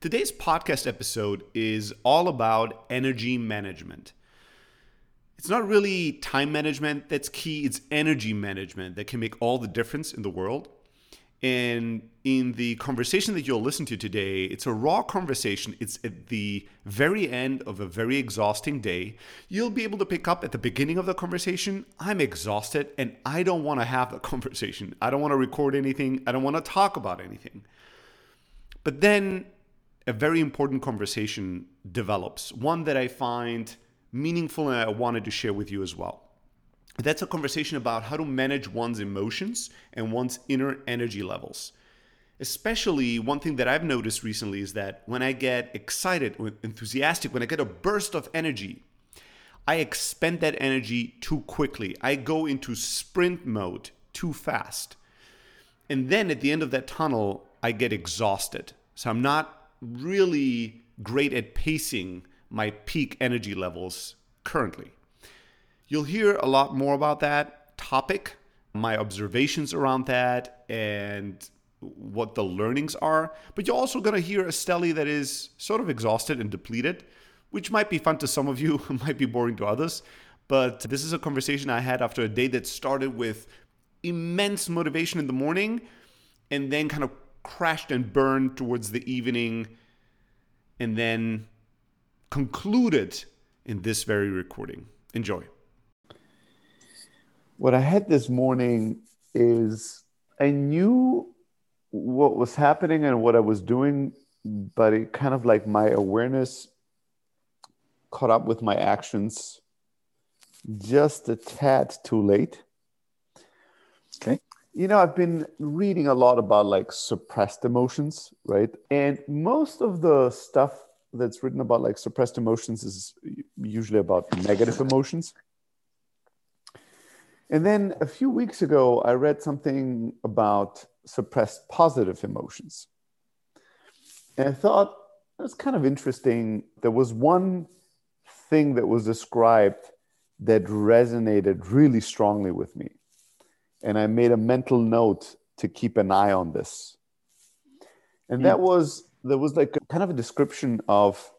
Today's podcast episode is all about energy management. It's not really time management that's key, it's energy management that can make all the difference in the world. And in the conversation that you'll listen to today, it's a raw conversation. It's at the very end of a very exhausting day. You'll be able to pick up at the beginning of the conversation, I'm exhausted and I don't want to have the conversation. I don't want to record anything. I don't want to talk about anything. But then a very important conversation develops, one that I find meaningful and I wanted to share with you as well. That's a conversation about how to manage one's emotions and one's inner energy levels. Especially, one thing that I've noticed recently is that when I get excited enthusiastic, when I get a burst of energy, I expend that energy too quickly. I go into sprint mode too fast. And then at the end of that tunnel, I get exhausted. So I'm not really great at pacing my peak energy levels currently. You'll hear a lot more about that topic, my observations around that, and what the learnings are. But you're also going to hear a Stelly that is sort of exhausted and depleted, which might be fun to some of you, might be boring to others. But this is a conversation I had after a day that started with immense motivation in the morning and then kind of crashed and burned towards the evening and then concluded in this very recording. Enjoy. What I had this morning is I knew what was happening and what I was doing, but it kind of like my awareness caught up with my actions just a tad too late. You know i've been reading a lot about like suppressed emotions right? And most of the stuff that's written about like suppressed emotions is usually about negative emotions. And then a few weeks ago i read something about suppressed positive emotions. And i thought that's kind of interesting. There was one thing that was described that resonated really strongly with me and I made a mental note to keep an eye on this. And that hmm. was there was like a, kind of a description of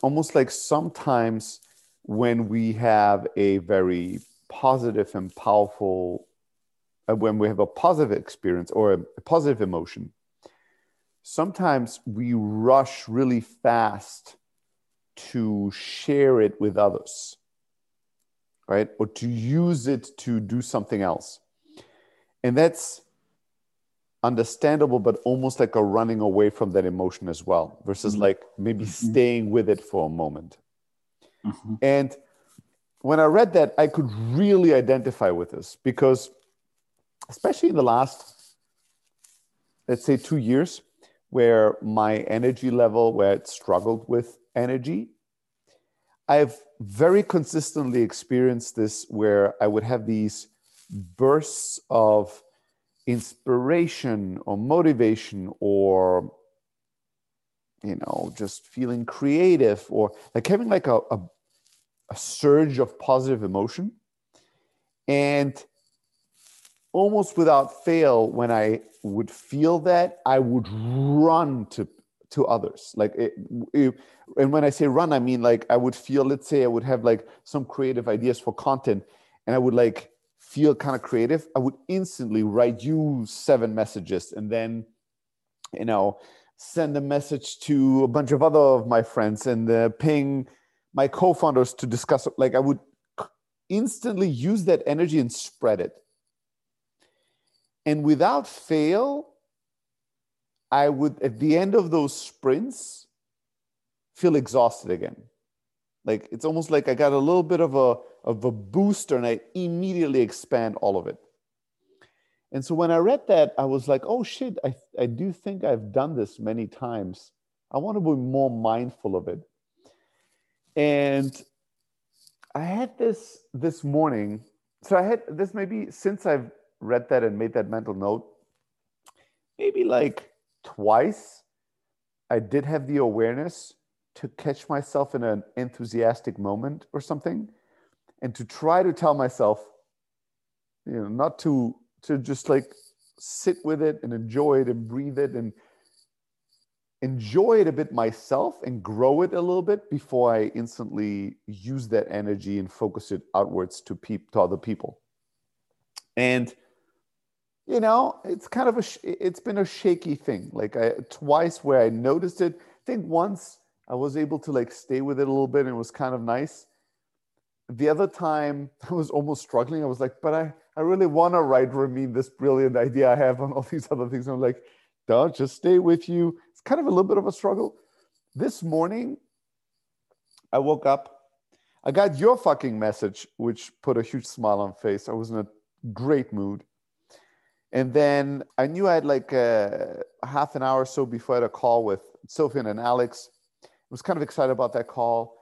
almost like sometimes when we have a very positive and powerful uh, when we have a positive experience or a, a positive emotion sometimes we rush really fast to share it with others right? Or to use it to do something else. And that's understandable, but almost like a running away from that emotion as well, versus mm-hmm. like maybe mm-hmm. staying with it for a moment. Mm-hmm. And when I read that, I could really identify with this because, especially in the last, let's say, two years, where my energy level, where it struggled with energy, I've very consistently experienced this where I would have these bursts of inspiration or motivation or you know just feeling creative or like having like a, a, a surge of positive emotion. And almost without fail when i would feel that i would run to to others. Like it, it, and when i say run i mean like i would feel let's say i would have like some creative ideas for content and i would like feel kind of creative i would instantly write you seven messages and then you know send a message to a bunch of other of my friends and uh, ping my co-founders to discuss like i would instantly use that energy and spread it. And without fail I would, at the end of those sprints, feel exhausted again. Like it's almost like I got a little bit of a, of a booster and I immediately expand all of it. And so when I read that, I was like, oh shit, I, I do think I've done this many times. I want to be more mindful of it. And I had this this morning. So I had this maybe since I've read that and made that mental note, maybe like twice I did have the awareness to catch myself in an enthusiastic moment or something and to try to tell myself you know not to to just like sit with it and enjoy it and breathe it and enjoy it a bit myself and grow it a little bit before I instantly use that energy and focus it outwards to peep to other people. And you know, it's kind of a sh- it's been a shaky thing. Like I twice where I noticed it. I think once I was able to like stay with it a little bit and it was kind of nice. The other time I was almost struggling. I was like, but I I really want to write Ramin this brilliant idea I have on all these other things. And I'm like, don't just stay with you. It's kind of a little bit of a struggle. This morning, I woke up. I got your fucking message, which put a huge smile on face. I was in a great mood. And then I knew I had like a, a half an hour or so before I had a call with Sophie and Alex. I was kind of excited about that call.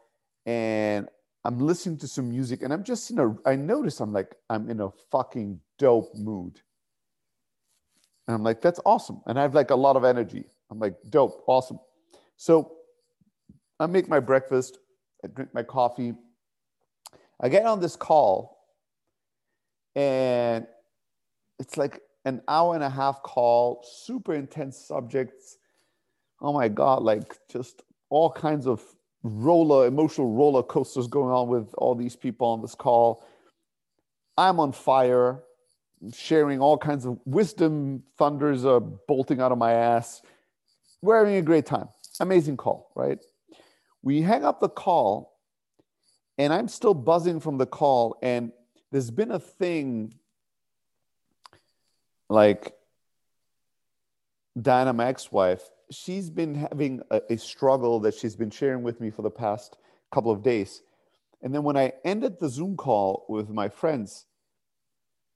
And I'm listening to some music and I'm just in a, I notice I'm like, I'm in a fucking dope mood. And I'm like, that's awesome. And I have like a lot of energy. I'm like, dope, awesome. So I make my breakfast, I drink my coffee. I get on this call and it's like an hour and a half call, super intense subjects. Oh my God, like just all kinds of roller, emotional roller coasters going on with all these people on this call. I'm on fire, sharing all kinds of wisdom thunders are bolting out of my ass. We're having a great time. Amazing call, right? We hang up the call, and I'm still buzzing from the call, and there's been a thing like Diana, my ex-wife, she's been having a, a, struggle that she's been sharing with me for the past couple of days. And then when I ended the Zoom call with my friends,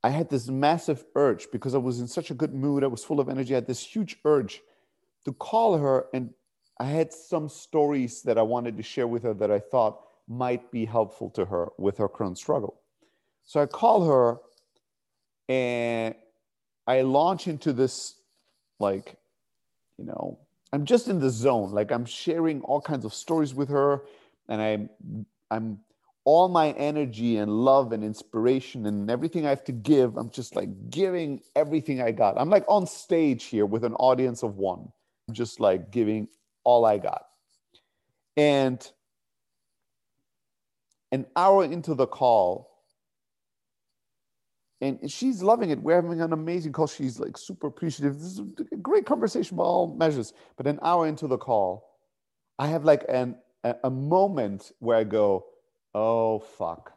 I had this massive urge because I was in such a good mood. I was full of energy. I had this huge urge to call her. And I had some stories that I wanted to share with her that I thought might be helpful to her with her current struggle. So I call her and I launch into this, like, you know, I'm just in the zone. Like I'm sharing all kinds of stories with her, and I'm I'm all my energy and love and inspiration and everything I have to give. I'm just like giving everything I got. I'm like on stage here with an audience of one, I'm just like giving all I got. And an hour into the call, and she's loving it. We're having an amazing call. She's like super appreciative. This is a great conversation by all measures. But an hour into the call, I have like an a, a moment where I go, "Oh fuck,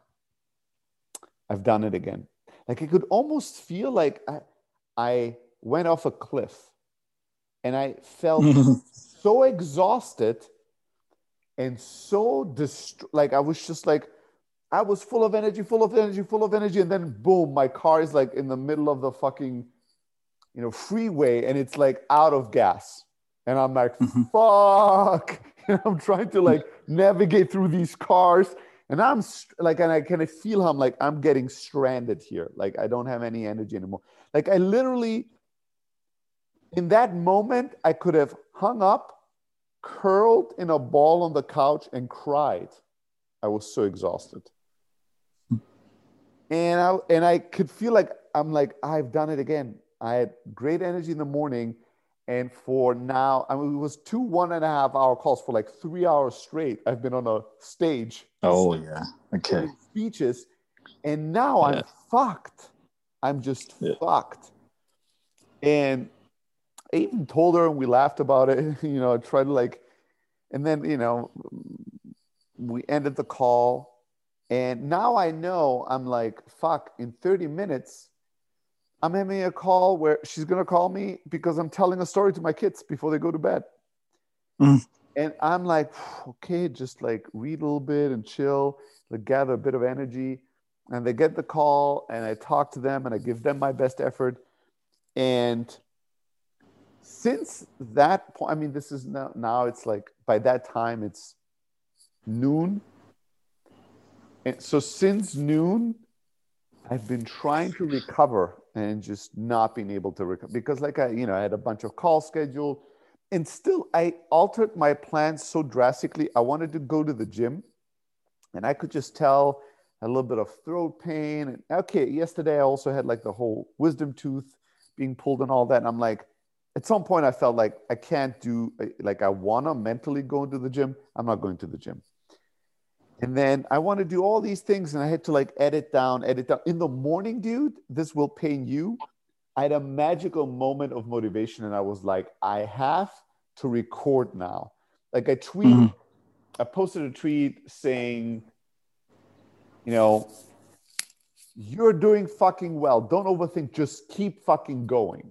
I've done it again." Like I could almost feel like I, I went off a cliff, and I felt so exhausted and so dist- like I was just like I was full of energy, full of energy, full of energy, and then boom, my car is like in the middle of the fucking, you know, freeway, and it's like out of gas, and I'm like, mm-hmm. fuck, and I'm trying to like navigate through these cars, and I'm like, and I kind of feel how I'm like I'm getting stranded here, like I don't have any energy anymore. Like I literally, in that moment, I could have hung up, curled in a ball on the couch, and cried. I was so exhausted and I and I could feel like I'm like I've done it again. I had great energy in the morning, and for now, I mean, it was two one and a half hour calls for like three hours straight. I've been on a stage. Oh yeah, okay. Speeches, and now yeah. I'm fucked. I'm just yeah. fucked. And I even told her, and we laughed about it. You know, I tried to like, and then you know, we ended the call and now I know I'm like, fuck, in 30 minutes, I'm having a call where she's going to call me because I'm telling a story to my kids before they go to bed. Mm. And I'm like, okay, just like read a little bit and chill, like gather a bit of energy. And they get the call and I talk to them and I give them my best effort. And since that point, I mean, this is now, now it's like by that time it's noon and so since noon, I've been trying to recover and just not being able to recover because, like I, you know, I had a bunch of calls scheduled, and still I altered my plans so drastically. I wanted to go to the gym, and I could just tell a little bit of throat pain. And okay, yesterday I also had like the whole wisdom tooth being pulled and all that. And I'm like, at some point I felt like I can't do like I want to mentally go into the gym. I'm not going to the gym. And then I want to do all these things and I had to like edit down, edit down. In the morning, dude, this will pain you. I had a magical moment of motivation and I was like, I have to record now. Like I tweet, mm-hmm. I posted a tweet saying, you know, you're doing fucking well. Don't overthink. Just keep fucking going.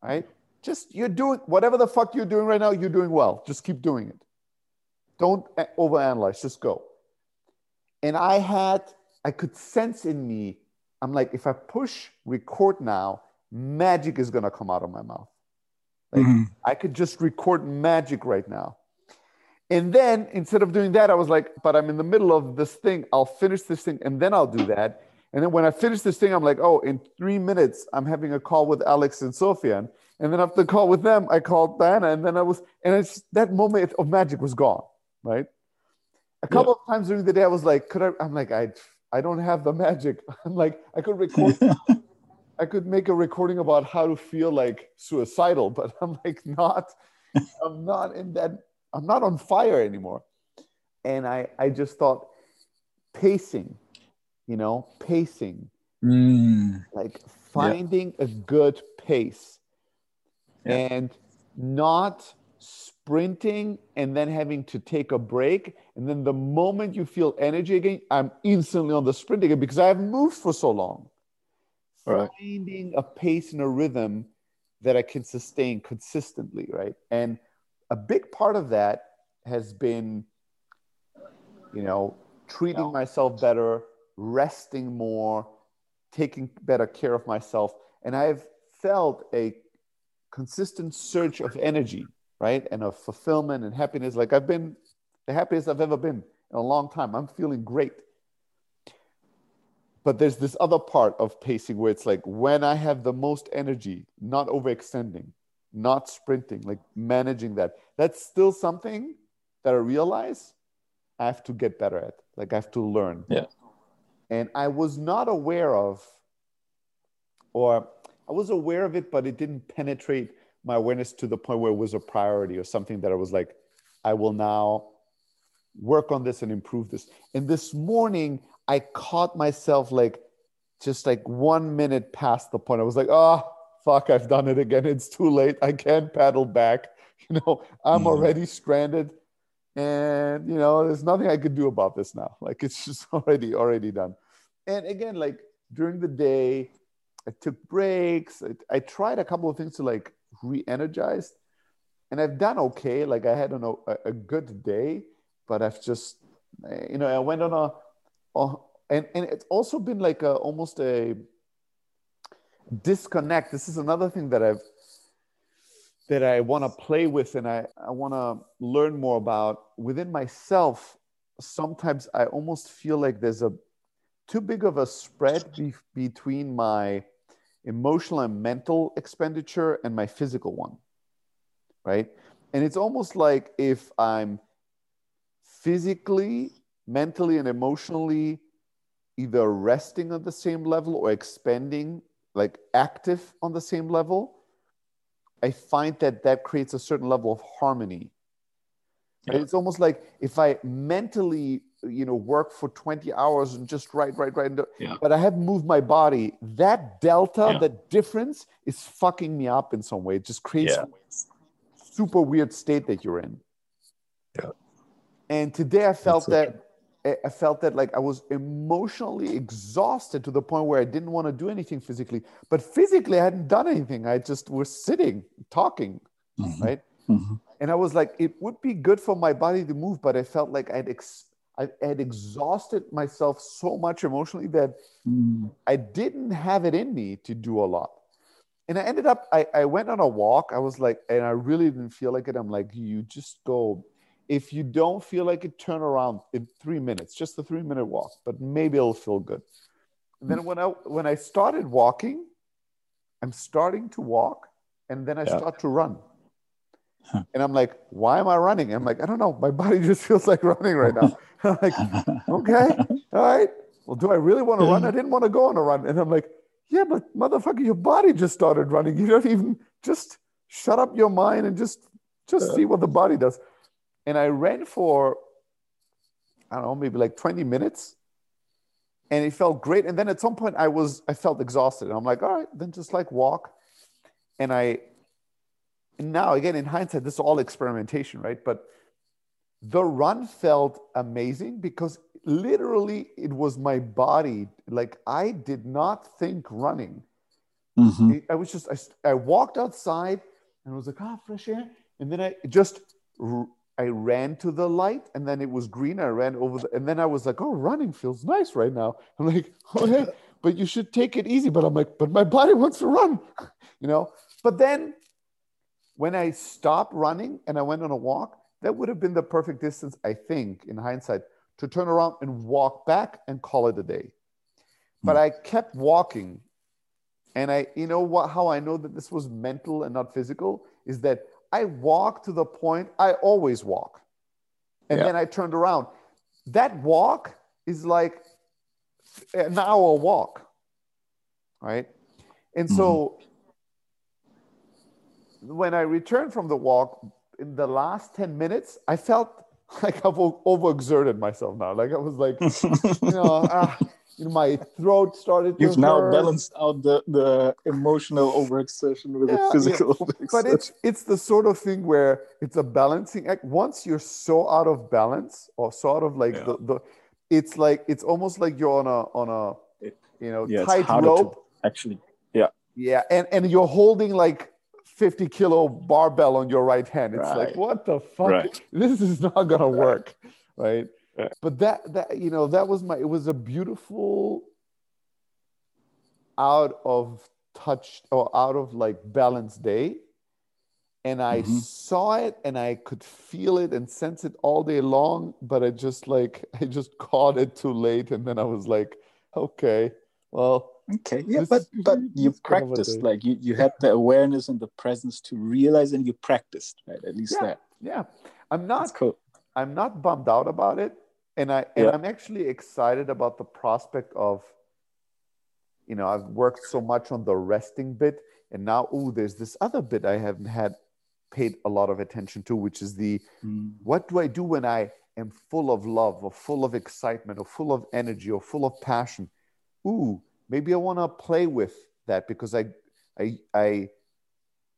Right? Just you're doing whatever the fuck you're doing right now, you're doing well. Just keep doing it. Don't overanalyze. Just go. And I had, I could sense in me, I'm like, if I push record now, magic is gonna come out of my mouth. Like, mm-hmm. I could just record magic right now. And then instead of doing that, I was like, but I'm in the middle of this thing. I'll finish this thing and then I'll do that. And then when I finish this thing, I'm like, oh, in three minutes, I'm having a call with Alex and Sofian. And then after the call with them, I called Diana. And then I was, and it's that moment of magic was gone, right? A couple yeah. of times during the day, I was like, could I? I'm like, I, I don't have the magic. I'm like, I could record, I could make a recording about how to feel like suicidal, but I'm like, not, I'm not in that I'm not on fire anymore. And I, I just thought pacing, you know, pacing, mm. like finding yeah. a good pace yeah. and not sprinting and then having to take a break. And then the moment you feel energy again, I'm instantly on the sprint again because I haven't moved for so long. Right. Finding a pace and a rhythm that I can sustain consistently, right? And a big part of that has been, you know, treating myself better, resting more, taking better care of myself. And I've felt a consistent surge of energy, right? And of fulfillment and happiness. Like I've been the happiest I've ever been in a long time. I'm feeling great. But there's this other part of pacing where it's like when I have the most energy, not overextending, not sprinting, like managing that. That's still something that I realize I have to get better at. Like I have to learn. Yeah. And I was not aware of, or I was aware of it, but it didn't penetrate my awareness to the point where it was a priority or something that I was like, I will now work on this and improve this. And this morning, I caught myself like just like one minute past the point. I was like, oh, fuck, I've done it again. It's too late. I can't paddle back. You know, I'm mm-hmm. already stranded. And, you know, there's nothing I could do about this now. Like it's just already, already done. And again, like during the day, I took breaks. I, I tried a couple of things to like re-energize and I've done okay. Like I had a, a good day, but I've just, you know, I went on a, a and, and it's also been like a, almost a, disconnect. This is another thing that i've that i want to play with and i, I want to learn more about. Within myself sometimes i almost feel like there's a too big of a spread be- between my emotional and mental expenditure and my physical one right and it's almost like if i'm physically mentally and emotionally either resting on the same level or expending like active on the same level, I find that that creates a certain level of harmony. Yeah. It's almost like if I mentally, you know, work for 20 hours and just write, write, write, yeah. but I haven't moved my body, that delta, yeah. that difference is fucking me up in some way. It just creates yeah. super weird state that you're in. Yeah. And today I felt that I felt that like I was emotionally exhausted to the point where I didn't want to do anything physically. But physically, I hadn't done anything. I just was sitting, talking, mm-hmm. right? Mm-hmm. And I was like, it would be good for my body to move, but I felt like I'd ex- I had exhausted myself so much emotionally that mm-hmm. I didn't have it in me to do a lot. And I ended up, I, I went on a walk. I was like, and I really didn't feel like it. I'm like, you just go if you don't feel like it, turn around in three minutes, just a three minute walk, but maybe it'll feel good. And then when I when I started walking, I'm starting to walk, and then I yeah. start to run. Huh. And I'm like, why am I running? I'm like, I don't know. My body just feels like running right now. I'm like, okay, all right. Well, do I really want to run? I didn't want to go on a run. And I'm like, yeah, but motherfucker, your body just started running. You don't even just shut up your mind and just just see what the body does. And I ran for I don't know, maybe like 20 minutes. And it felt great. And then at some point I was I felt exhausted. And I'm like, all right, then just like walk. And I now again in hindsight, this is all experimentation, right? But the run felt amazing because literally it was my body. Like I did not think running. Mm-hmm. I was just I, I walked outside and I was like, ah, oh, fresh air. And then I just I ran to the light and then it was green. I ran over the, and then I was like, oh, running feels nice right now. I'm like, okay, but you should take it easy. But I'm like, but my body wants to run, you know? But then when I stopped running and I went on a walk, that would have been the perfect distance, I think, in hindsight, to turn around and walk back and call it a day. But mm. I kept walking. And I, you know what, how I know that this was mental and not physical is that I walked to the point I always walk. And yeah. then I turned around. That walk is like an hour walk. Right. And mm-hmm. When I returned from the walk in the last 10 minutes, I felt like I've overexerted myself now. Like I was like, you know, ah, you know, my throat started. To You've now balanced out the, the emotional overexertion with yeah, the physical. Yeah. But it's it's the sort of thing where it's a balancing act. Once you're so out of balance or sort of like yeah. the, the, it's like it's almost like you're on a on a you know tight rope. Actually, yeah, yeah, and and you're holding like 50 kilo barbell on your right hand. It's right. like, what the fuck? Right. This is not gonna work, right? but that that you know that was my it was a beautiful out of touch or out of like balance day and i mm-hmm. saw it and i could feel it and sense it all day long but i just like i just caught it too late and then i was like okay well okay yeah but but you practiced like you you had the awareness and the presence to realize and you practiced right at least yeah, that yeah i'm not That's cool i'm not bummed out about it and I and yeah. I'm actually excited about the prospect of, you know, I've worked so much on the resting bit, and now oh, there's this other bit I haven't had paid a lot of attention to, which is the mm. what do I do when I am full of love or full of excitement or full of energy or full of passion? Ooh, maybe I want to play with that because I I I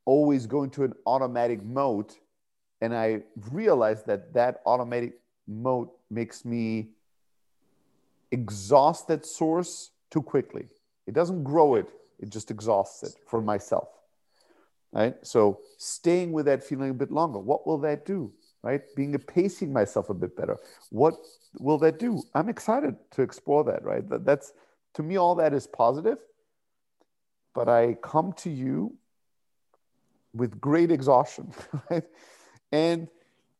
always go into an automatic mode and I realize that that automatic mode makes me exhaust that source too quickly. It doesn't grow it, it just exhausts it for myself. Right? So staying with that feeling a bit longer, what will that do? Right? Being a pacing myself a bit better. What will that do? I'm excited to explore that, right? That, that's to me, all that is positive. But I come to you with great exhaustion, right? And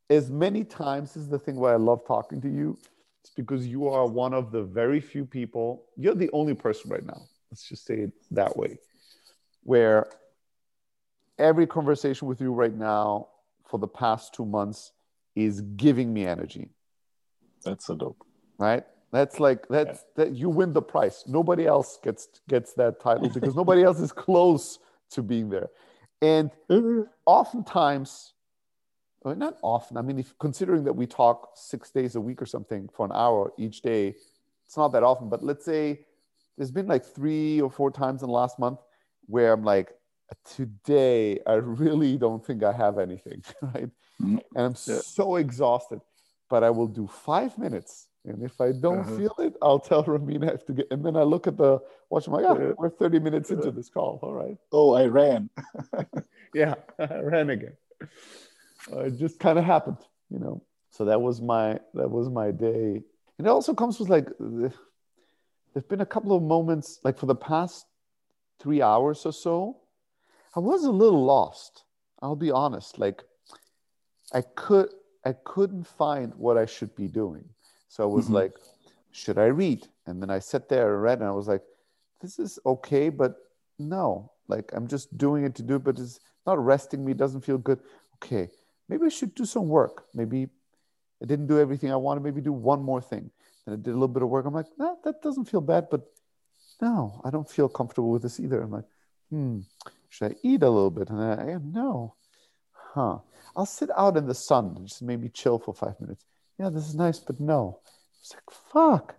as many times this is the thing why I love talking to you. It's because you are one of the very few people, you're the only person right now. Let's just say it that way, where every conversation with you right now for the past two months is giving me energy. That's so dope. Right? That's like that's yeah. that you win the prize. Nobody else gets gets that title because nobody else is close to being there. And oftentimes well, not often. I mean, if considering that we talk six days a week or something for an hour each day, it's not that often. But let's say there's been like three or four times in the last month where I'm like, today I really don't think I have anything, right? Mm-hmm. And I'm yeah. so exhausted, but I will do five minutes. And if I don't uh-huh. feel it, I'll tell Ramin I have to get. And then I look at the watch. I'm like, oh, we're 30 minutes into this call. All right. Oh, I ran. yeah, I ran again uh, it just kind of happened, you know. So that was my that was my day. And it also comes with like there've been a couple of moments like for the past three hours or so, I was a little lost. I'll be honest. Like I could I couldn't find what I should be doing. So I was mm-hmm. like, should I read? And then I sat there and read, and I was like, this is okay, but no, like I'm just doing it to do it, but it's not resting me, It doesn't feel good. Okay, maybe I should do some work. Maybe I didn't do everything I wanted. Maybe do one more thing. And I did a little bit of work. I'm like, nah, that doesn't feel bad, but no, I don't feel comfortable with this either. I'm like, hmm, should I eat a little bit? And I, no, huh? I'll sit out in the sun and just maybe chill for five minutes. Yeah, this is nice, but no. It's like fuck.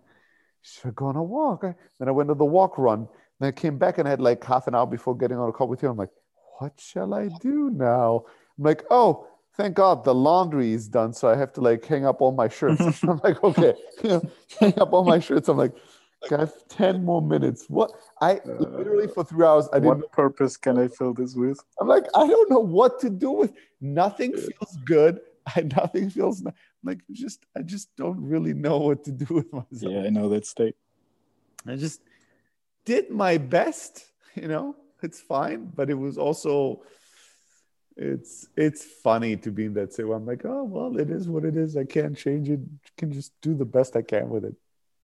Should I go on a walk? Then I went to the walk run. Then I came back and I had like half an hour before getting on a call with you. I'm like, what shall I do now? I'm like, oh, thank God the laundry is done. So I have to like hang up all my shirts. I'm like, okay, hang up all my shirts. I'm like, guys, 10 more minutes. What? I literally for three hours, I uh, didn't. What purpose can I fill this with? I'm like, I don't know what to do with. Nothing feels good. I, nothing feels I'm like just I just don't really know what to do with myself. Yeah, I know that state. I just did my best, you know. It's fine, but it was also it's it's funny to be in that state where I'm like, oh well, it is what it is. I can't change it. I can just do the best I can with it.